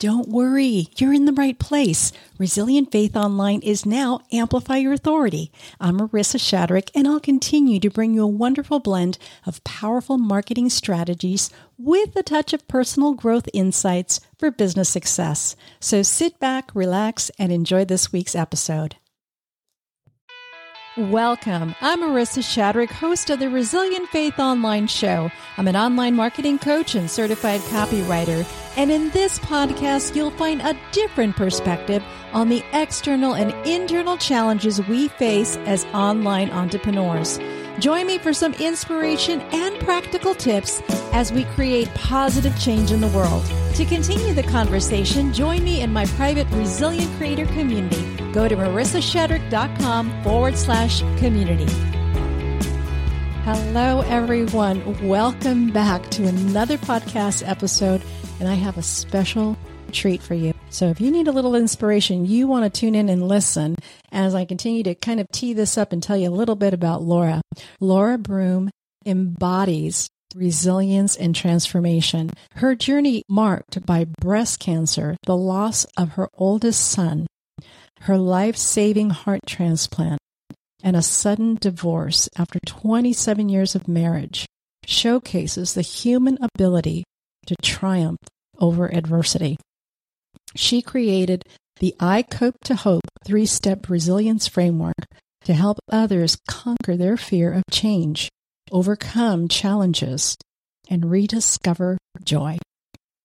Don't worry, you're in the right place. Resilient Faith Online is now Amplify Your Authority. I'm Marissa Shadrick, and I'll continue to bring you a wonderful blend of powerful marketing strategies with a touch of personal growth insights for business success. So sit back, relax, and enjoy this week's episode. Welcome. I'm Marissa Shadrick, host of the Resilient Faith Online Show. I'm an online marketing coach and certified copywriter. And in this podcast, you'll find a different perspective on the external and internal challenges we face as online entrepreneurs. Join me for some inspiration and practical tips as we create positive change in the world. To continue the conversation, join me in my private Resilient Creator community. Go to marissashadrick.com forward slash community. Hello, everyone. Welcome back to another podcast episode, and I have a special treat for you. So if you need a little inspiration, you want to tune in and listen as I continue to kind of tee this up and tell you a little bit about Laura. Laura Broome embodies resilience and transformation. Her journey marked by breast cancer, the loss of her oldest son, her life-saving heart transplant, and a sudden divorce after 27 years of marriage showcases the human ability to triumph over adversity. She created the iCope2Hope three step resilience framework to help others conquer their fear of change, overcome challenges, and rediscover joy.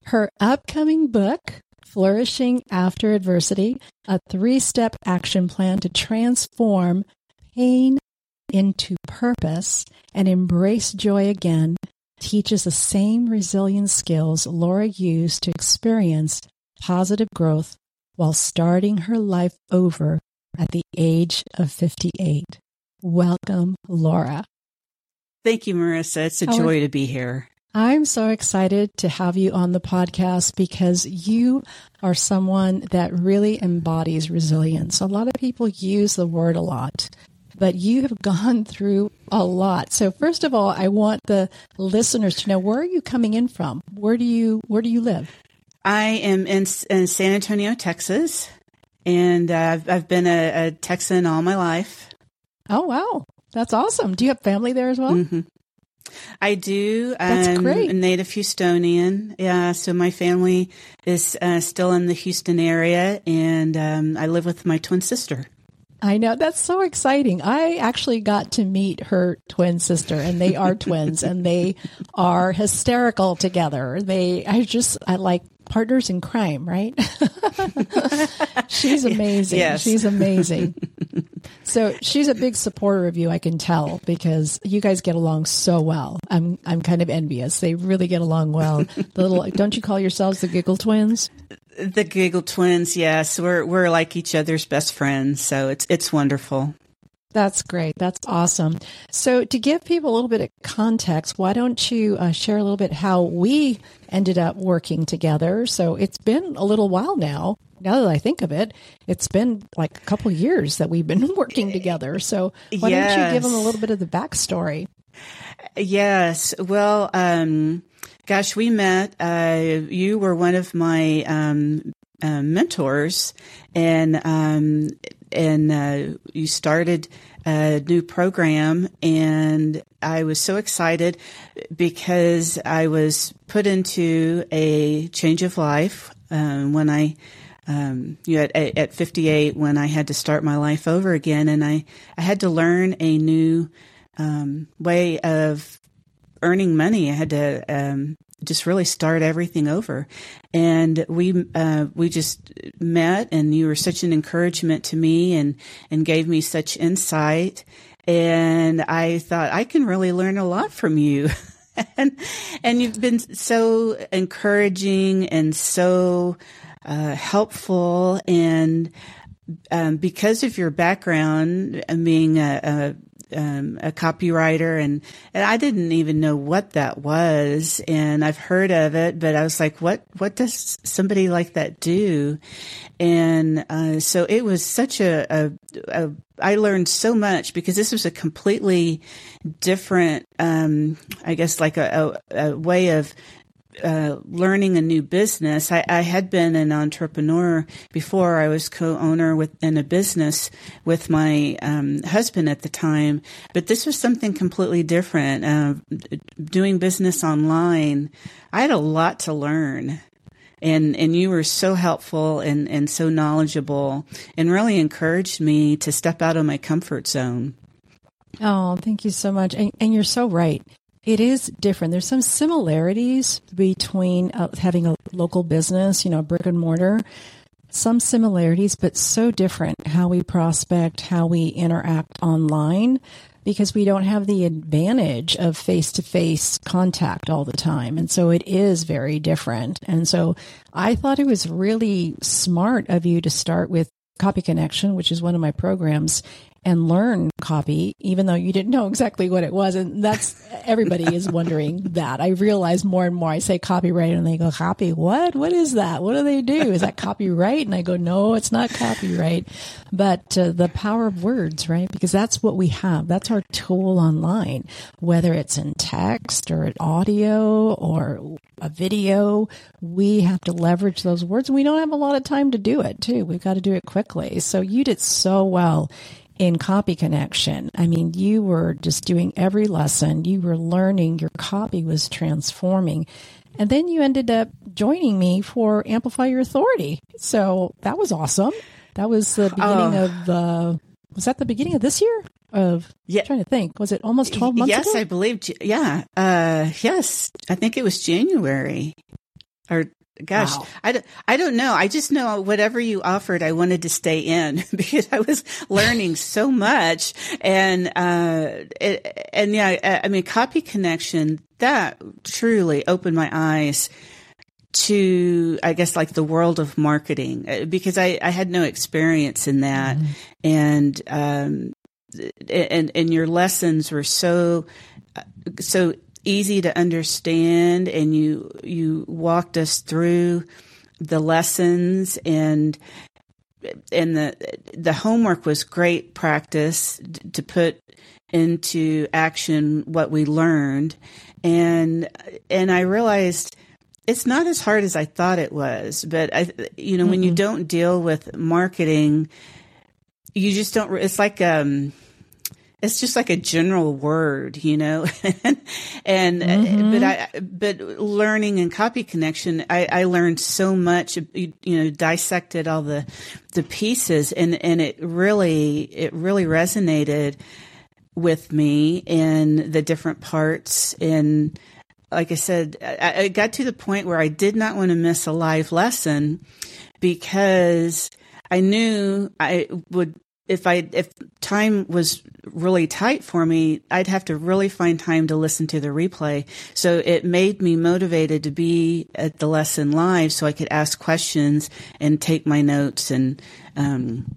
Her upcoming book, Flourishing After Adversity, a three step action plan to transform pain into purpose and embrace joy again, teaches the same resilience skills Laura used to experience positive growth while starting her life over at the age of 58. Welcome, Laura. Thank you, Marissa. It's a joy to be here. I'm so excited to have you on the podcast because you are someone that really embodies resilience. A lot of people use the word a lot, but you have gone through a lot. So first of all, I want the listeners to know where are you coming in from? Where do you where do you live? I am in, in San Antonio, Texas, and uh, I've, I've been a, a, Texan all my life. Oh wow, that's awesome! Do you have family there as well? Mm-hmm. I do. That's I'm great. A native Houstonian. Yeah, so my family is uh, still in the Houston area, and um, I live with my twin sister. I know that's so exciting. I actually got to meet her twin sister and they are twins and they are hysterical together. They I just I like partners in crime, right? she's amazing. Yes. She's amazing. so she's a big supporter of you, I can tell, because you guys get along so well. I'm I'm kind of envious. They really get along well. The little don't you call yourselves the giggle twins? The giggle twins, yes. We're we're like each other's best friends, so it's it's wonderful. That's great. That's awesome. So, to give people a little bit of context, why don't you uh, share a little bit how we ended up working together? So, it's been a little while now. Now that I think of it, it's been like a couple years that we've been working together. So, why yes. don't you give them a little bit of the backstory? Yes. Well, um, gosh, we met. Uh, you were one of my um, uh, mentors, and um, and uh, you started a new program, and I was so excited because I was put into a change of life um, when I. Um, you know, at, at 58 when I had to start my life over again, and I, I had to learn a new um, way of earning money. I had to um, just really start everything over. And we uh, we just met, and you were such an encouragement to me, and and gave me such insight. And I thought I can really learn a lot from you. and and you've been so encouraging and so uh, helpful and um, because of your background and being a um, a copywriter and, and I didn't even know what that was. And I've heard of it, but I was like, what, what does somebody like that do? And, uh, so it was such a, a, a, I learned so much because this was a completely different, um, I guess like a, a, a way of uh, learning a new business. I, I, had been an entrepreneur before. I was co-owner within a business with my um, husband at the time, but this was something completely different. Uh, doing business online, I had a lot to learn. And, and you were so helpful and, and so knowledgeable and really encouraged me to step out of my comfort zone. Oh, thank you so much. And, and you're so right. It is different. There's some similarities between uh, having a local business, you know, brick and mortar, some similarities, but so different how we prospect, how we interact online because we don't have the advantage of face to face contact all the time. And so it is very different. And so I thought it was really smart of you to start with Copy Connection, which is one of my programs, and learn copy, even though you didn't know exactly what it was. And that's everybody is wondering that. I realize more and more I say copyright and they go, copy what? What is that? What do they do? Is that copyright? And I go, no, it's not copyright, but uh, the power of words, right? Because that's what we have. That's our tool online, whether it's in text or audio or a video. We have to leverage those words and we don't have a lot of time to do it too. We've got to do it quickly. So you did so well in Copy Connection. I mean, you were just doing every lesson, you were learning, your copy was transforming. And then you ended up joining me for Amplify Your Authority. So that was awesome. That was the beginning oh. of the, was that the beginning of this year? Of, yeah. I'm trying to think, was it almost 12 months yes, ago? I believe, yeah. Uh, yes, I think it was January or Gosh, wow. I, don't, I don't know. I just know whatever you offered, I wanted to stay in because I was learning so much. And, uh, it, and yeah, I mean, copy connection, that truly opened my eyes to, I guess, like the world of marketing uh, because I, I had no experience in that. Mm-hmm. And, um, and, and your lessons were so, uh, so easy to understand and you you walked us through the lessons and and the the homework was great practice to put into action what we learned and and I realized it's not as hard as I thought it was but I you know mm-hmm. when you don't deal with marketing you just don't it's like um it's just like a general word, you know, and, mm-hmm. but I, but learning and copy connection, I, I learned so much, you, you, know, dissected all the, the pieces and, and it really, it really resonated with me in the different parts. And like I said, I, I got to the point where I did not want to miss a live lesson because I knew I would if I if time was really tight for me, I'd have to really find time to listen to the replay. So it made me motivated to be at the lesson live, so I could ask questions and take my notes and um,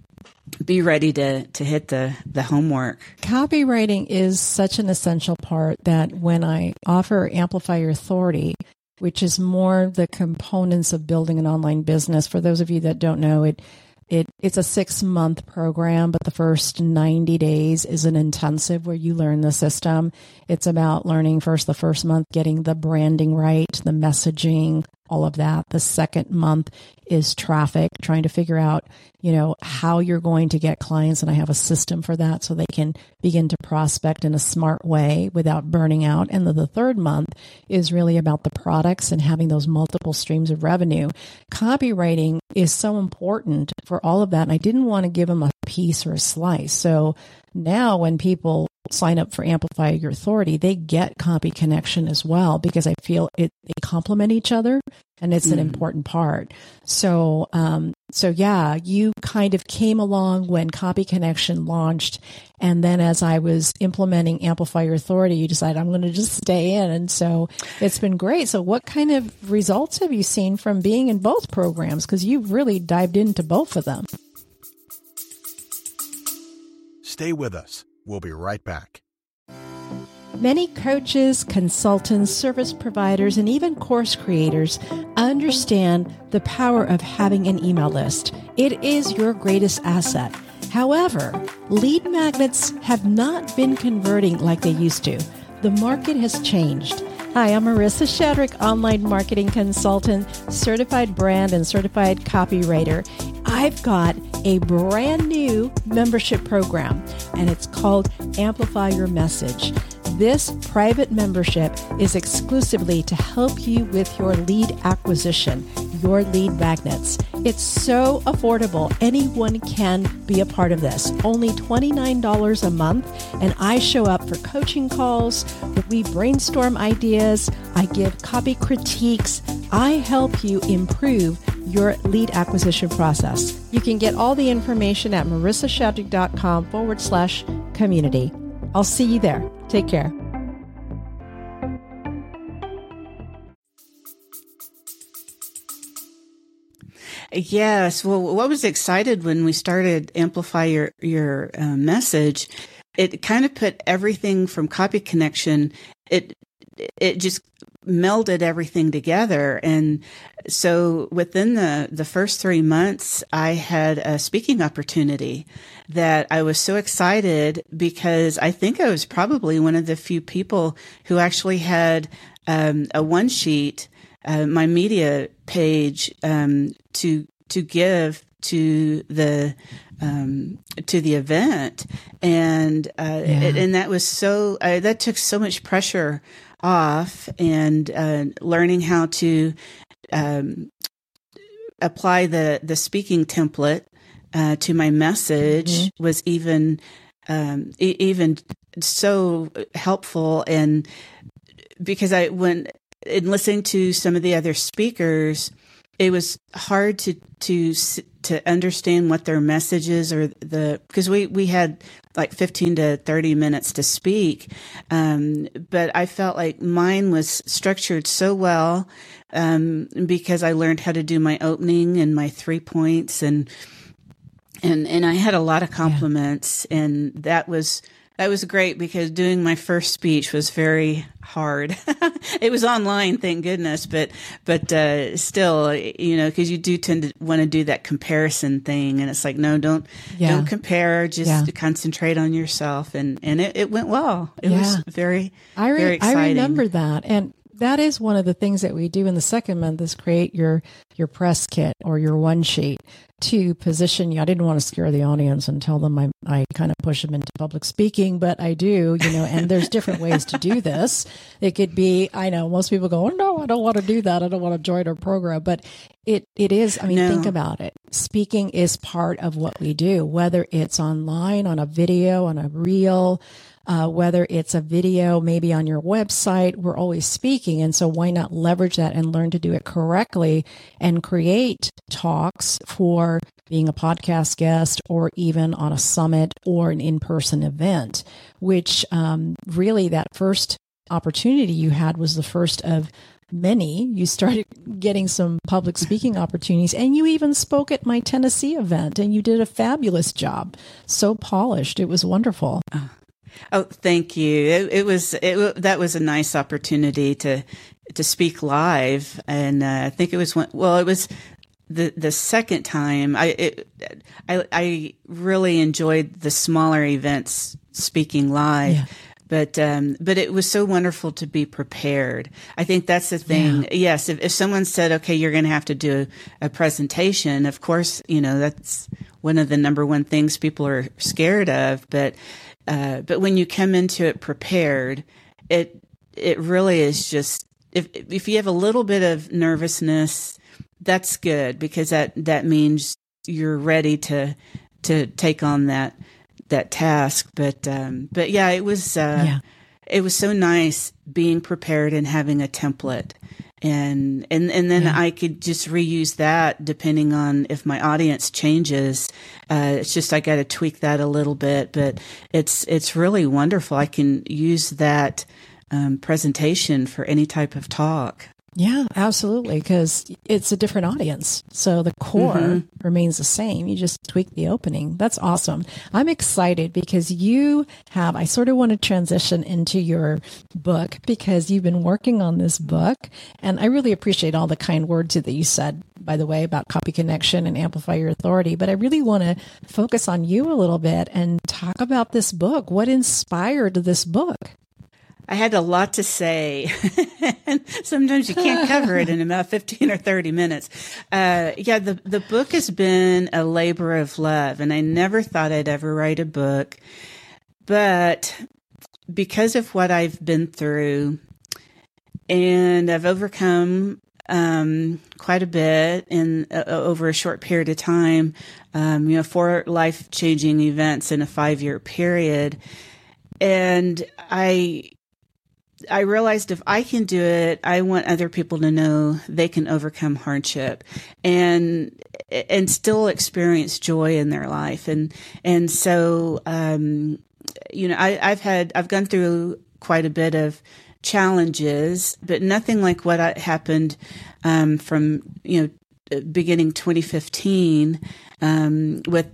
be ready to to hit the the homework. Copywriting is such an essential part that when I offer Amplify Your Authority, which is more the components of building an online business. For those of you that don't know, it it it's a six month program, but the first 90 days is an intensive where you learn the system. It's about learning first the first month, getting the branding right, the messaging, all of that. The second month is traffic, trying to figure out, you know, how you're going to get clients. And I have a system for that so they can begin to prospect in a smart way without burning out. And the, the third month is really about the products and having those multiple streams of revenue. Copywriting is so important for all of that. And I didn't want to give them a piece or a slice. So now when people sign up for Amplify Your Authority, they get Copy Connection as well because I feel it they complement each other and it's mm. an important part. So, um, so yeah, you kind of came along when Copy Connection launched, and then as I was implementing Amplify Your Authority, you decided I'm going to just stay in, and so it's been great. So, what kind of results have you seen from being in both programs? Because you've really dived into both of them. Stay with us. We'll be right back. Many coaches, consultants, service providers, and even course creators understand the power of having an email list. It is your greatest asset. However, lead magnets have not been converting like they used to. The market has changed. Hi, I'm Marissa Shadrick, online marketing consultant, certified brand and certified copywriter. I've got a brand new membership program, and it's called Amplify Your Message. This private membership is exclusively to help you with your lead acquisition, your lead magnets. It's so affordable. Anyone can be a part of this. Only $29 a month, and I show up for coaching calls. We brainstorm ideas. I give copy critiques. I help you improve your lead acquisition process. You can get all the information at marissashadrick.com forward slash community. I'll see you there. Take care. Yes. Well, what was excited when we started Amplify Your, your uh, message, it kind of put everything from copy connection, it, it just melded everything together. And so within the, the first three months, I had a speaking opportunity that I was so excited because I think I was probably one of the few people who actually had um, a one sheet, uh, my media page um, to to give to the um, to the event, and uh, yeah. and that was so uh, that took so much pressure off, and uh, learning how to um, apply the the speaking template uh, to my message mm-hmm. was even um, e- even so helpful and because I when in listening to some of the other speakers it was hard to to to understand what their messages or the because we we had like 15 to 30 minutes to speak um, but i felt like mine was structured so well um, because i learned how to do my opening and my three points and and and i had a lot of compliments yeah. and that was that was great because doing my first speech was very hard. it was online, thank goodness, but but uh, still, you know, because you do tend to want to do that comparison thing, and it's like, no, don't yeah. don't compare, just yeah. concentrate on yourself, and and it, it went well. It yeah. was very I re- very exciting. I remember that, and that is one of the things that we do in the second month is create your your press kit or your one sheet to position you. I didn't want to scare the audience and tell them I, I kind of push them into public speaking, but I do, you know, and there's different ways to do this. It could be, I know most people go, oh, no, I don't want to do that. I don't want to join our program, but it, it is, I mean, no. think about it. Speaking is part of what we do, whether it's online, on a video, on a reel, uh, whether it's a video, maybe on your website, we're always speaking. And so why not leverage that and learn to do it correctly and create talks for being a podcast guest or even on a summit or an in-person event, which um, really that first opportunity you had was the first of many. You started getting some public speaking opportunities, and you even spoke at my Tennessee event, and you did a fabulous job. So polished. It was wonderful. Uh, Oh, thank you. It, it was it, that was a nice opportunity to to speak live, and uh, I think it was one, well, it was the the second time. I it, I I really enjoyed the smaller events speaking live. Yeah. But um, but it was so wonderful to be prepared. I think that's the thing. Yeah. Yes, if, if someone said, "Okay, you're going to have to do a presentation," of course, you know that's one of the number one things people are scared of. But uh, but when you come into it prepared, it it really is just if if you have a little bit of nervousness, that's good because that that means you're ready to to take on that that task. But um, but yeah, it was uh, yeah. it was so nice being prepared and having a template and and and then yeah. I could just reuse that depending on if my audience changes. Uh, it's just I got to tweak that a little bit, but it's it's really wonderful. I can use that um, presentation for any type of talk. Yeah, absolutely. Because it's a different audience. So the core mm-hmm. remains the same. You just tweak the opening. That's awesome. I'm excited because you have, I sort of want to transition into your book because you've been working on this book. And I really appreciate all the kind words that you said, by the way, about copy connection and amplify your authority. But I really want to focus on you a little bit and talk about this book. What inspired this book? I had a lot to say. and sometimes you can't cover it in about 15 or 30 minutes. Uh, yeah, the, the book has been a labor of love and I never thought I'd ever write a book, but because of what I've been through and I've overcome um, quite a bit in uh, over a short period of time. Um, you know, four life changing events in a five year period, and I I realized if I can do it, I want other people to know they can overcome hardship and and still experience joy in their life. And and so um, you know, I, I've had I've gone through quite a bit of challenges, but nothing like what happened um, from you know beginning 2015 um, with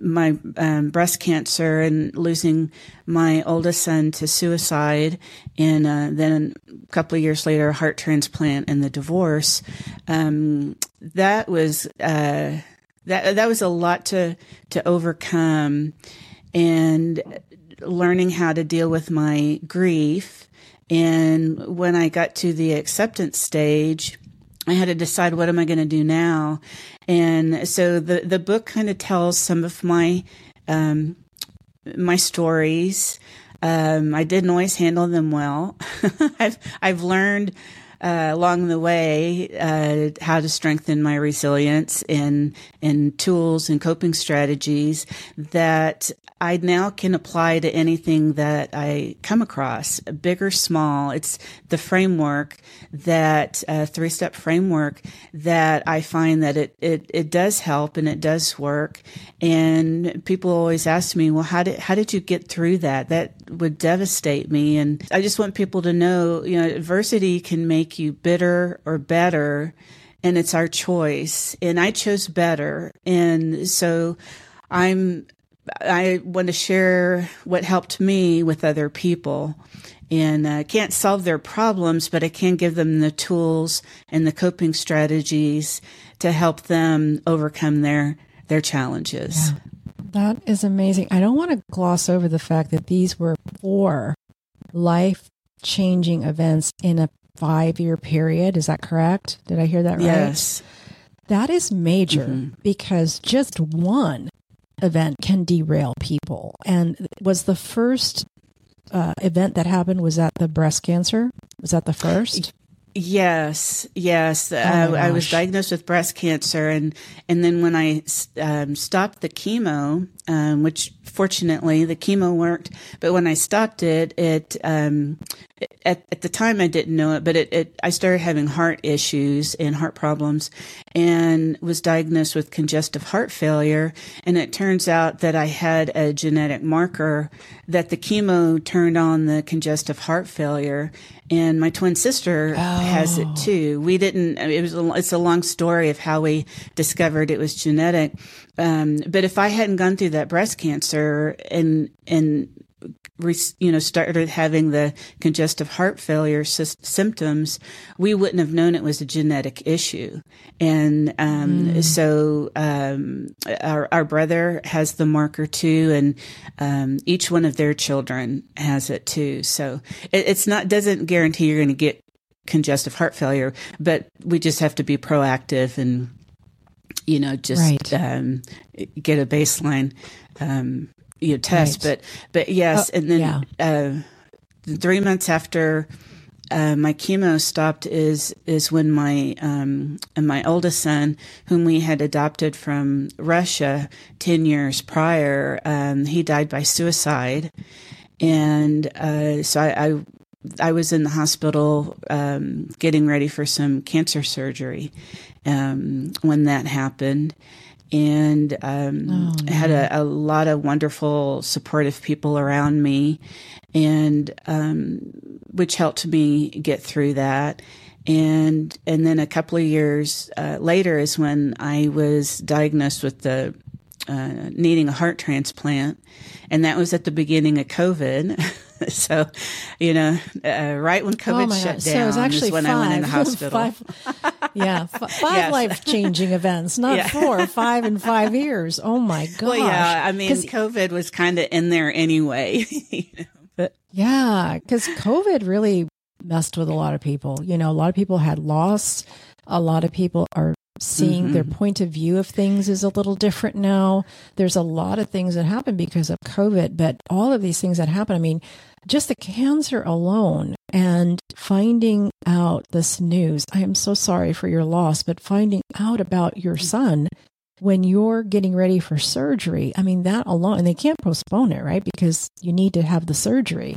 my um, breast cancer and losing my oldest son to suicide, and uh, then a couple of years later, heart transplant and the divorce. Um, that was uh, that that was a lot to to overcome, and learning how to deal with my grief. And when I got to the acceptance stage, I had to decide what am I going to do now. And so the the book kind of tells some of my um, my stories. Um, I didn't always handle them well. I've I've learned uh, along the way uh, how to strengthen my resilience and and tools and coping strategies that I now can apply to anything that I come across, big or small. It's the framework that uh, three step framework that I find that it, it, it does help and it does work. And people always ask me, well, how did, how did you get through that? That would devastate me. And I just want people to know, you know, adversity can make you bitter or better. And it's our choice. And I chose better. And so I'm I want to share what helped me with other people. And I uh, can't solve their problems, but I can give them the tools and the coping strategies to help them overcome their their challenges. Yeah. That is amazing. I don't want to gloss over the fact that these were four life changing events in a five year period. Is that correct? Did I hear that right? Yes. That is major mm-hmm. because just one event can derail people. And was the first uh, event that happened was that the breast cancer? Was that the first? Yes, yes. Oh uh, I was diagnosed with breast cancer, and and then when I um, stopped the chemo, um, which fortunately the chemo worked, but when I stopped it, it um, at, at the time I didn't know it, but it, it I started having heart issues and heart problems, and was diagnosed with congestive heart failure. And it turns out that I had a genetic marker that the chemo turned on the congestive heart failure, and my twin sister oh. has it oh. too. We didn't. It was. A, it's a long story of how we discovered it was genetic. Um, but if I hadn't gone through that breast cancer and and you know, started having the congestive heart failure sy- symptoms, we wouldn't have known it was a genetic issue. And um, mm. so um, our, our brother has the marker too, and um, each one of their children has it too. So it, it's not doesn't guarantee you're going to get congestive heart failure, but we just have to be proactive and you know just right. um, get a baseline um, you know, test. Right. But but yes, oh, and then yeah. uh, three months after uh, my chemo stopped is is when my um, my oldest son, whom we had adopted from Russia ten years prior, um, he died by suicide, and uh, so I, I, I was in the hospital um, getting ready for some cancer surgery um, when that happened, and um, oh, had a, a, lot of wonderful, supportive people around me, and um, which helped me get through that. And and then a couple of years uh, later is when I was diagnosed with the uh, needing a heart transplant, and that was at the beginning of COVID. so, you know, uh, right when COVID oh shut God. down, so it was actually when five. I went in the hospital. five, yeah, f- five yes. life changing events, not yeah. four, five in five years. Oh my gosh! Well, yeah, I mean, COVID was kind of in there anyway. you know? But Yeah, because COVID really messed with a lot of people. You know, a lot of people had lost. A lot of people are seeing their mm-hmm. point of view of things is a little different now. There's a lot of things that happen because of COVID, but all of these things that happen, I mean, just the cancer alone and finding out this news. I am so sorry for your loss, but finding out about your son when you're getting ready for surgery, I mean, that alone, and they can't postpone it, right? Because you need to have the surgery.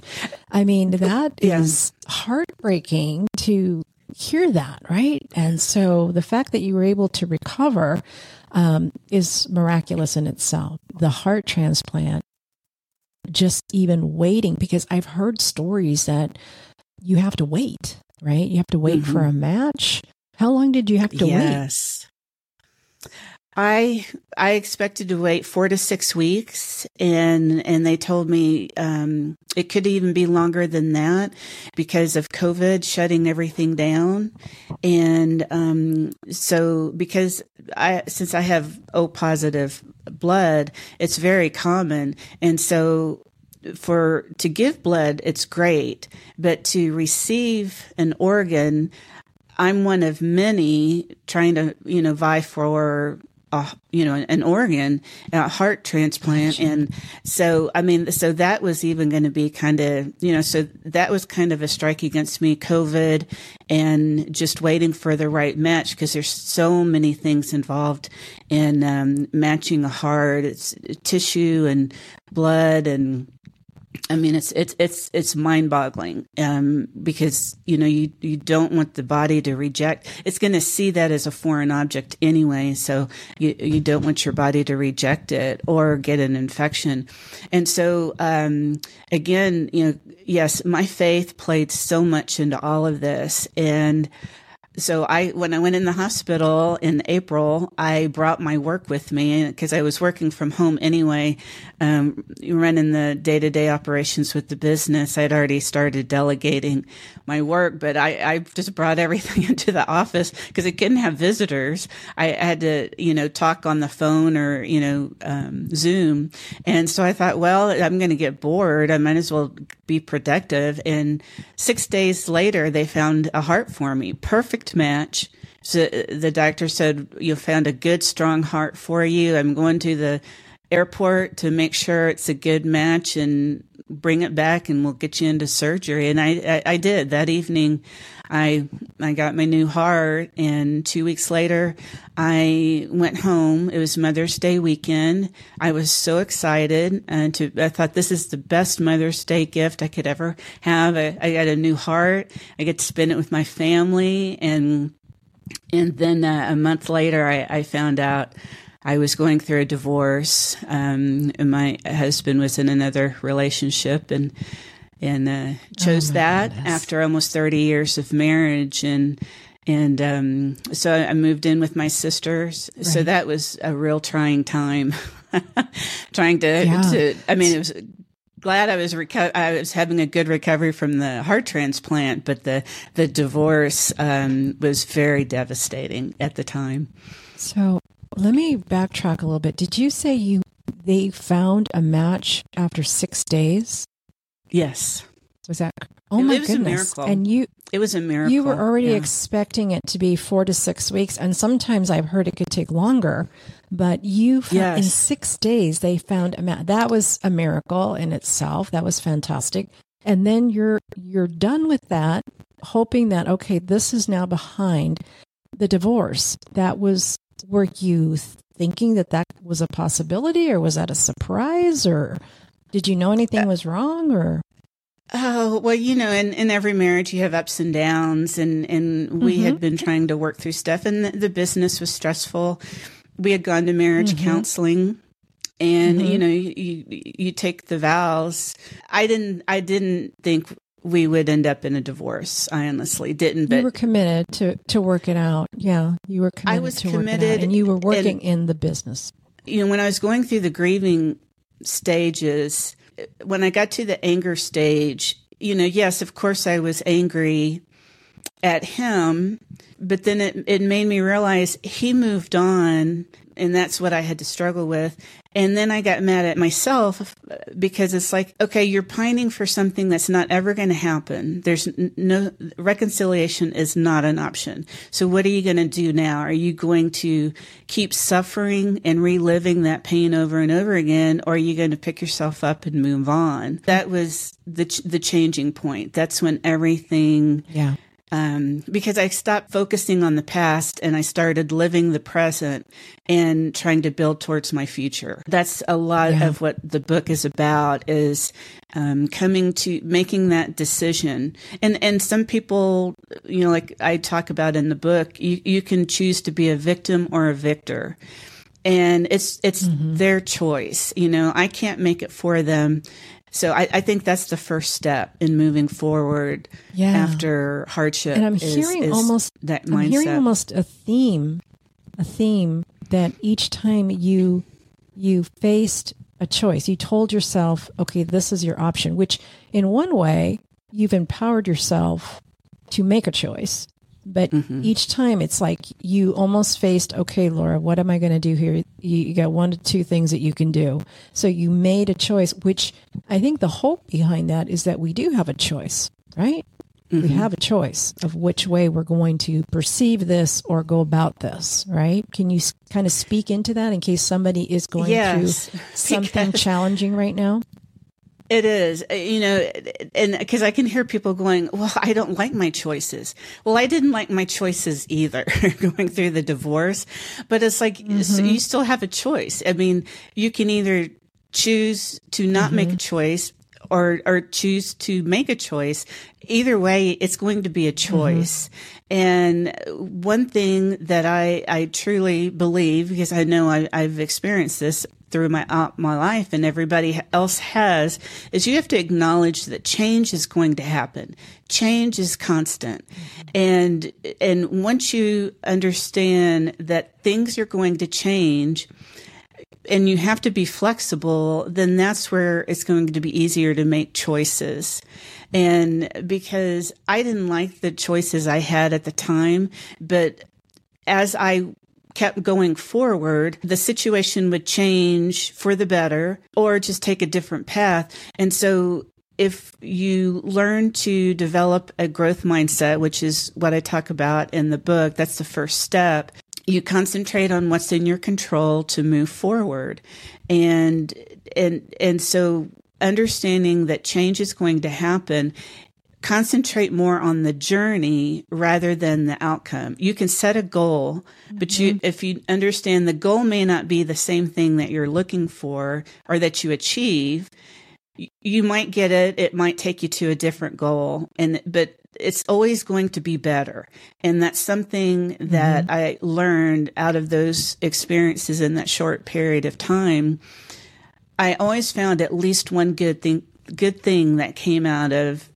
I mean, that Yeah. is heartbreaking to hear that, right? And so the fact that you were able to recover um, is miraculous in itself. The heart transplant, just even waiting, because I've heard stories that you have to wait, right? You have to wait for a match. How long did you have to wait? I I expected to wait four to six weeks, and and they told me um, it could even be longer than that because of COVID shutting everything down, and um, so because I since I have O positive blood, it's very common, and so for to give blood it's great. But to receive an organ i'm one of many trying to you know vie for a, you know an organ a heart transplant. And so i mean so that was even going to be kind of you know so that was kind of a strike against me covid and just waiting for the right match because there's so many things involved in um, matching a heart. It's tissue and blood and I mean, it's it's it's it's mind boggling um, because you know you you don't want the body to reject. It's going to see that as a foreign object anyway, so you you don't want your body to reject it or get an infection. And so um, again, you know, yes, my faith played so much into all of this, and so I, when I went in the hospital in April, I brought my work with me because I was working from home anyway, um, running the day to day operations with the business. I'd already started delegating my work, but I, I just brought everything into the office because I couldn't have visitors. I had to, you know, talk on the phone or, you know, um, Zoom. And so I thought, well, I'm going to get bored. I might as well be productive. And six days later, they found a heart for me. Perfect match. So uh, the doctor said, You found a good, strong heart for you. I'm going to the airport to make sure it's a good match and bring it back and we'll get you into surgery. And I, I, I did that evening. I, I got my new heart and two weeks later I went home. It was Mother's Day weekend. I was so excited and to, I thought this is the best Mother's Day gift I could ever have. I, I got a new heart. I get to spend it with my family and and then uh, a month later, I, I, found out I was going through a divorce. Um, and my husband was in another relationship, and and uh, chose Oh, that goodness. after almost thirty years of marriage, and and um, so I moved in with my sisters. So that was a real trying time, trying to Yeah. to. I mean, it was glad I was reco- I was having a good recovery from the heart transplant, but the the divorce um, was very devastating at the time. So let me backtrack a little bit. Did you say you they found a match after six days? Yes, Was that? Oh It my was a goodness! miracle. And you it was a miracle. you were already Yeah. expecting it to be four to six weeks, and sometimes I've heard it could take longer. But you found, in six days they found a match. That was a miracle in itself. That was fantastic. And then you're you're done with that, hoping that okay, this is now behind the divorce. That was were you thinking that that was a possibility, or was that a surprise, or did you know anything was wrong, or Oh, well, you know, in, in every marriage you have ups and downs and, and we Mm-hmm. had been trying to work through stuff and the, the business was stressful. We had gone to marriage Mm-hmm. counseling and, you know, you, you, you take the vows. I didn't, I didn't think we would end up in a divorce. I honestly didn't, you but were committed to to work it out. Yeah, you were committed. I was to work it out, committed and you were working and- in the business. you know, when I was going through the grieving stages, when I got to the anger stage, you know, yes, of course I was angry at him but then it, it made me realize he moved on and that's what I had to struggle with. And then I got mad at myself because it's like, okay, you're pining for something that's not ever going to happen. There's no reconciliation is not an option. So what are you going to do now? Are you going to keep suffering and reliving that pain over and over again? Or are you going to pick yourself up and move on? That was the, the changing point. That's when everything yeah um, because I stopped focusing on the past and I started living the present and trying to build towards my future. That's a lot yeah. of what the book is about is um, coming to making that decision. And and some people, you know, like I talk about in the book, you, you can choose to be a victim or a victor and it's it's mm-hmm. their choice you know i can't make it for them so I, I, think that's the first step in moving forward yeah. after hardship. And I'm is, hearing is almost that mindset. I'm hearing almost a theme, a theme that each time you you faced a choice, you told yourself, okay, this is your option, which in one way you've empowered yourself to make a choice. But mm-hmm. each time it's like you almost faced, okay, Laura, what am I going to do here? You, you got one to two things that you can do. So you made a choice, which I think the hope behind that is that we do have a choice, right? Mm-hmm. We have a choice of which way we're going to perceive this or go about this, right? Can you kind of speak into that in case somebody is going yes, through something challenging right now? It is, uh, you know, and because I can hear people going, well, I don't like my choices. Well, I didn't like my choices either going through the divorce, but it's like, mm-hmm. so you still have a choice. I mean, you can either choose to not mm-hmm. make a mm-hmm. choice or, or choose to make a choice. Either way, it's going to be a mm-hmm. choice. Mm-hmm. And one thing that I, I truly believe, because I know I, I've experienced this through my uh, my life and everybody else has is you have to acknowledge that change is going to happen. Change is constant. Mm-hmm. And and once you understand that things are going to change and you have to be flexible, then that's where it's going to be easier to make choices. And because I didn't like the choices I had at the time, but as I kept going forward, the situation would change for the better or just take a different path. And so if you learn to develop a growth mindset, which is what I talk about in the book, that's the first step. You concentrate on what's in your control to move forward. And, and, and so understanding that change is going to happen concentrate more on the journey rather than the outcome. You can set a goal, mm-hmm. but you, mm-hmm. if you understand the goal may not be the same thing that you're looking for or that you achieve, you might get it. It might take you to a different goal and, but it's always going to be better. And that's something that mm-hmm. I learned out of those experiences in that short period of time. I always found at least one good thing, good thing that came out of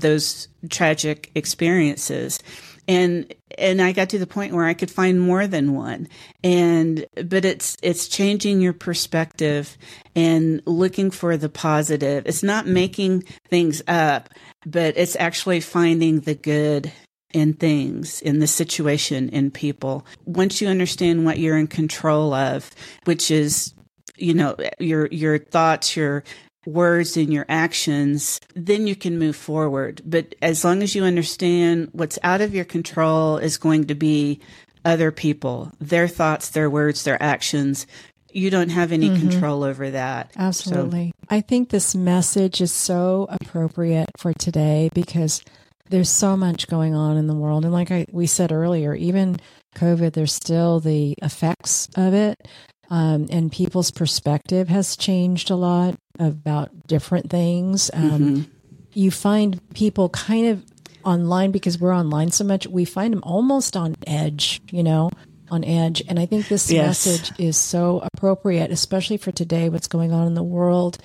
those tragic experiences. And and I got to the point where I could find more than one. And but it's it's changing your perspective and looking for the positive. It's not making things up but it's actually finding the good in things in the situation in people. Once you understand what you're in control of which is you know your your thoughts your words and your actions, then you can move forward. But as long as you understand what's out of your control is going to be other people, their thoughts, their words, their actions, you don't have any mm-hmm. control over that. Absolutely. So. I think this message is so appropriate for today because there's so much going on in the world. And like I, we said earlier, even COVID, there's still the effects of it. Um, and people's perspective has changed a lot about different things. Um, mm-hmm. You find people kind of online because we're online so much, we find them almost on edge, you know, on edge. And I think this yes. message is so appropriate, especially for today, what's going on in the world.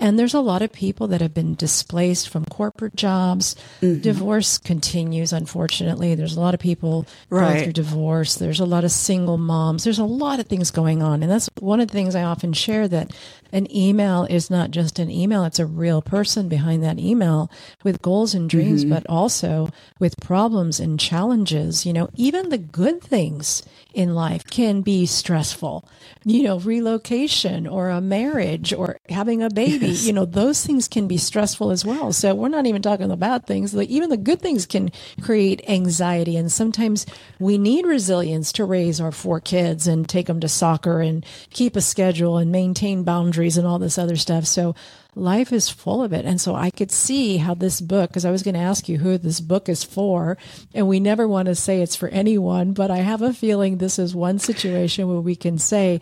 And there's a lot of people that have been displaced from corporate jobs. Mm-hmm. Divorce continues, unfortunately. There's a lot of people right. going through divorce. There's a lot of single moms. There's a lot of things going on. And that's one of the things I often share that an email is not just an email, it's a real person behind that email with goals and dreams, mm-hmm. but also with problems and challenges. You know, even the good things in life can be stressful. You know, relocation or a marriage or having a baby, yes. you know, those things can be stressful as well. So we're not even talking the bad things. Even the good things can create anxiety. And sometimes we need resilience to raise our four kids and take them to soccer and keep a schedule and maintain boundaries and all this other stuff. So life is full of it. And so I could see how this book, because I was going to ask you who this book is for, and we never want to say it's for anyone, but I have a feeling this is one situation where we can say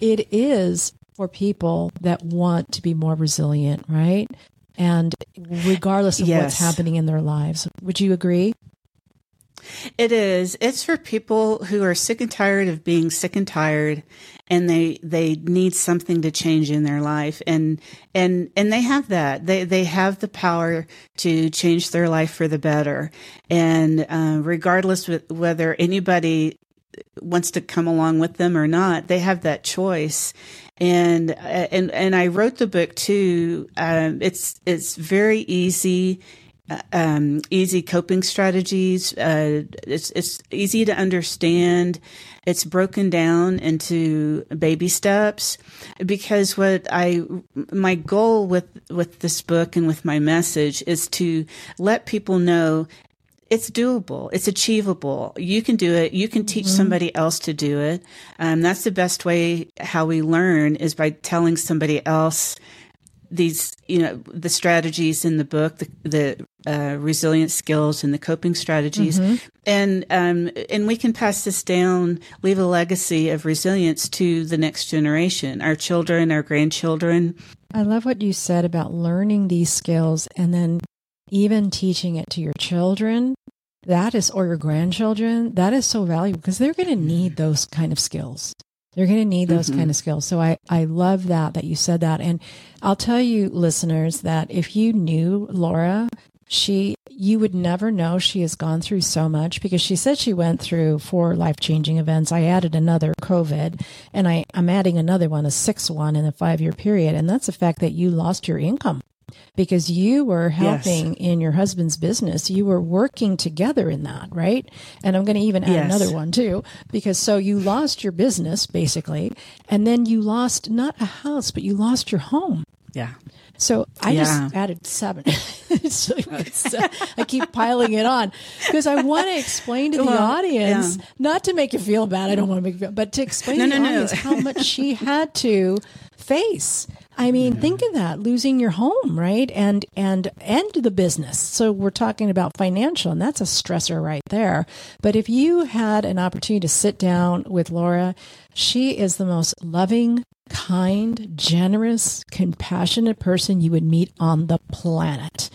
it is for people that want to be more resilient, right? And regardless of yes. what's happening in their lives. Would you agree? It is. It's for people who are sick and tired of being sick and tired and they they need something to change in their life and and and they have that. They they have the power to change their life for the better. And uh, regardless whether anybody wants to come along with them or not, they have that choice. And and and I wrote the book too. Um, it's it's very easy um, easy coping strategies. Uh, it's it's easy to understand. It's broken down into baby steps because what I my goal with with this book and with my message is to let people know it's doable. It's achievable. You can do it. You can teach mm-hmm. somebody else to do it. Um, that's the best way how we learn is by telling somebody else these, you know, the strategies in the book, the, the uh, resilient skills and the coping strategies, mm-hmm. and um, and we can pass this down, leave a legacy of resilience to the next generation, our children, our grandchildren. I love what you said about learning these skills and then even teaching it to your children. That is, or your grandchildren. That is so valuable because they're going to need those kind of skills. They're going to need those mm-hmm. kind of skills. So I, I love that, that you said that. And I'll tell you, listeners, that if you knew Laura, she, you would never know she has gone through so much because she said she went through four life changing events. I added another COVID and I, I'm adding another one, a sixth one in a five year period. And that's the fact that you lost your income because you were helping yes. in your husband's business. You were working together in that, right? And I'm going to even add yes. another one too, because so you lost your business basically, and then you lost not a house, but you lost your home. Yeah. So I yeah. just added seven. I keep piling it on because I want to explain to the well, audience, yeah. not to make you feel bad. I don't want to make you feel, but to explain no, to the no, audience how much she had to face. I mean, think of that, losing your home, right? And, and, and the business. So we're talking about financial and that's a stressor right there. But if you had an opportunity to sit down with Laura, she is the most loving, kind, generous, compassionate person you would meet on the planet.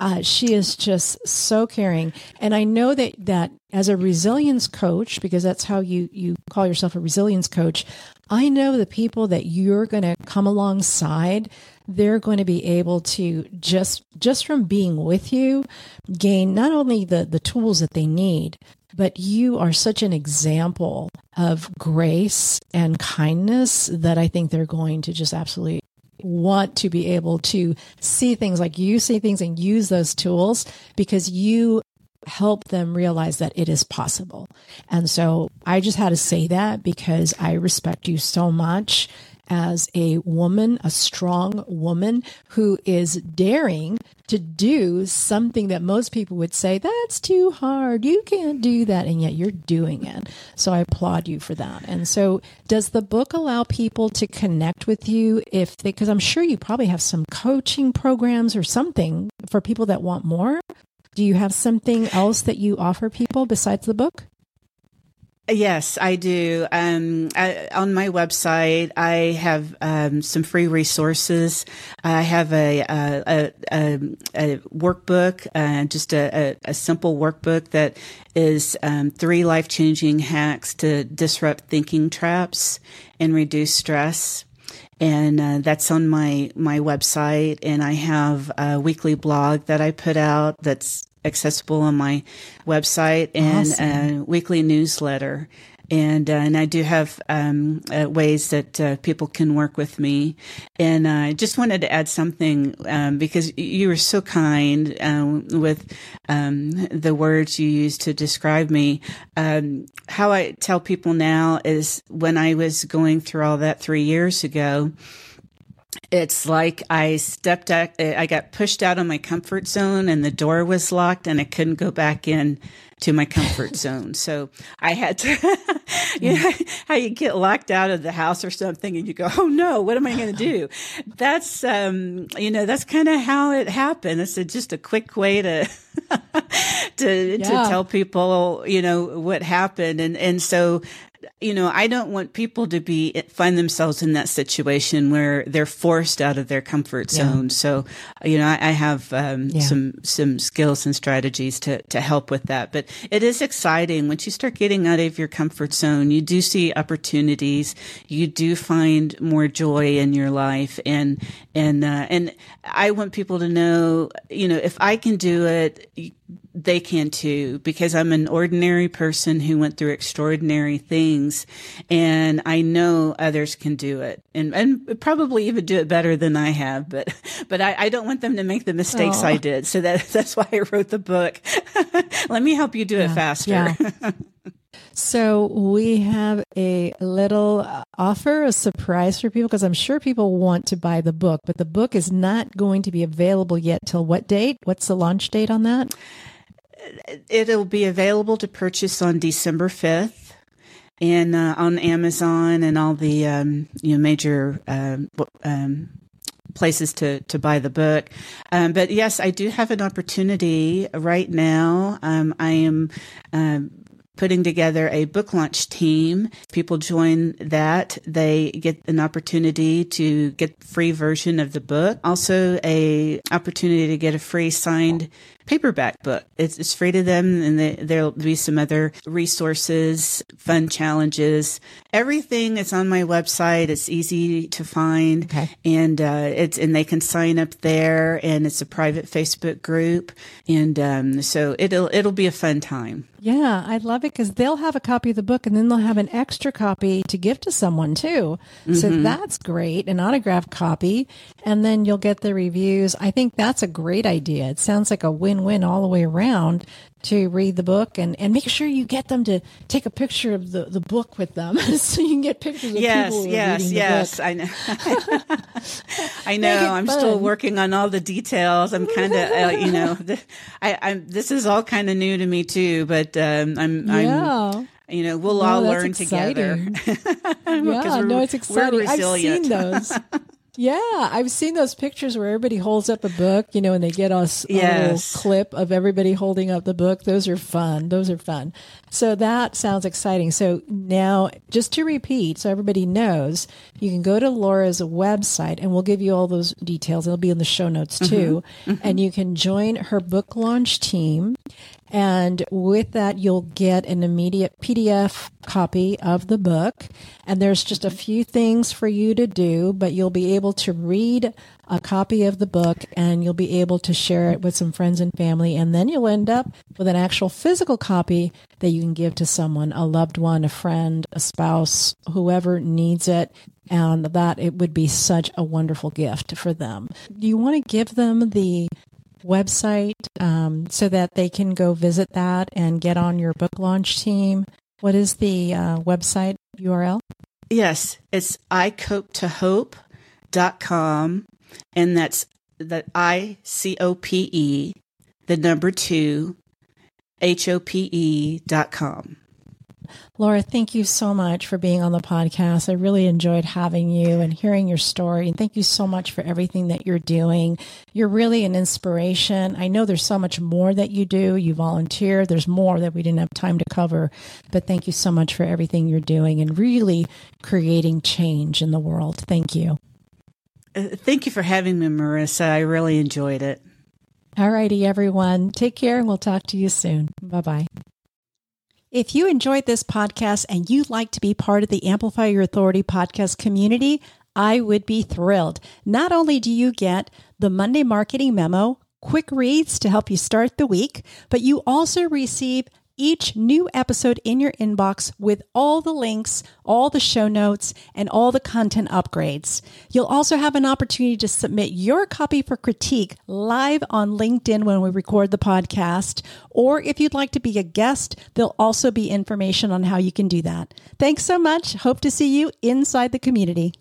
Uh, she is just so caring, and I know that that as a resilience coach, because that's how you you call yourself a resilience coach. I know the people that you're going to come alongside, they're going to be able to just just from being with you gain not only the the tools that they need, but you are such an example of grace and kindness that I think they're going to just absolutely want to be able to see things like you see things and use those tools because you help them realize that it is possible. And so I just had to say that because I respect you so much as a woman, a strong woman who is daring to do something that most people would say, that's too hard. You can't do that. And yet you're doing it. So I applaud you for that. And so does the book allow people to connect with you if they, because I'm sure you probably have some coaching programs or something for people that want more? Do you have something else that you offer people besides the book? Yes, I do. Um, I, on my website, I have um, some free resources. I have a a, a, a workbook, uh, just a, simple workbook that is um, three life changing hacks to disrupt thinking traps and reduce stress and uh, that's on my my website and i have a weekly blog that i put out that's accessible on my website and awesome. a weekly newsletter. And, uh, and I do have um, uh, ways that uh, people can work with me. And I just wanted to add something um, because you were so kind um, with um, the words you used to describe me. Um, how I tell people now is when I was going through all that three years ago, it's like I stepped out, I got pushed out of my comfort zone and the door was locked and I couldn't go back in to my comfort zone. So I had to, you know, how you get locked out of the house or something and you go, Oh no, what am I going to do? That's, um, you know, that's kind of how it happened. It's a, just a quick way to, to, yeah. to tell people, you know, what happened. And, and so you know, I don't want people to be find themselves in that situation where they're forced out of their comfort zone. Yeah. So, you know, I, I have um, yeah. some some skills and strategies to to help with that. But it is exciting once you start getting out of your comfort zone. You do see opportunities. You do find more joy in your life, and and uh, and I want people to know, you know, if I can do it they can too because I'm an ordinary person who went through extraordinary things and I know others can do it and, and probably even do it better than I have but but I, I don't want them to make the mistakes Aww. I did so that that's why I wrote the book let me help you do yeah. it faster yeah. So we have a little offer, a surprise for people, because I'm sure people want to buy the book, but the book is not going to be available yet till what date? What's the launch date on that? it'll be available to purchase on December 5th and uh, on Amazon and all the um, you know major um, um, places to to buy the book. Um, but yes, I do have an opportunity right now. Um, I am um, putting together a book launch team. People join that. They get an opportunity to get free version of the book. Also a opportunity to get a free signed paperback book. It's, it's free to them, and they, there'll be some other resources, fun challenges. Everything is on my website. It's easy to find, okay. and uh, it's and they can sign up there. And it's a private Facebook group, and um, so it'll it'll be a fun time. Yeah, I love it because they'll have a copy of the book and then they'll have an extra copy to give to someone too. Mm-hmm. So that's great, an autographed copy. And then you'll get the reviews. I think that's a great idea. It sounds like a win win all the way around to read the book and, and make sure you get them to take a picture of the, the book with them so you can get pictures of yes, people yes, yes. I know. I know. I'm fun. still working on all the details. I'm kind of, uh, you know, the, I, I'm, this is all kind of new to me too, but um, I'm, yeah. I'm, you know, we'll all learn exciting. together. yeah, no, it's exciting. I've seen those. Yeah, I've seen those pictures where everybody holds up a book, you know, and they get us a yes. little clip of everybody holding up the book. Those are fun. Those are fun. So that sounds exciting. So now, just to repeat, so everybody knows, you can go to Laura's website and we'll give you all those details. It'll be in the show notes too. Mm-hmm. Mm-hmm. And you can join her book launch team and with that, you'll get an immediate PDF copy of the book. And there's just a few things for you to do, but you'll be able to read a copy of the book and you'll be able to share it with some friends and family. And then you'll end up with an actual physical copy that you can give to someone, a loved one, a friend, a spouse, whoever needs it. And that it would be such a wonderful gift for them. Do you want to give them the website um, so that they can go visit that and get on your book launch team? What is the uh, website URL? Yes, it's icope2hope.com and that's the I C O P E, the number two, H O P E dot com. Laura, thank you so much for being on the podcast. I really enjoyed having you and hearing your story. And thank you so much for everything that you're doing. You're really an inspiration. I know there's so much more that you do. You volunteer. There's more that we didn't have time to cover. But thank you so much for everything you're doing and really creating change in the world. Thank you. Uh, thank you for having me, Marissa. I really enjoyed it. All righty, everyone. Take care. And we'll talk to you soon. Bye bye. If you enjoyed this podcast and you'd like to be part of the Amplify Your Authority podcast community, I would be thrilled. Not only do you get the Monday marketing memo, quick reads to help you start the week, but you also receive each new episode in your inbox with all the links, all the show notes, and all the content upgrades. You'll also have an opportunity to submit your copy for critique live on LinkedIn when we record the podcast. Or if you'd like to be a guest, there'll also be information on how you can do that. Thanks so much. Hope to see you inside the community.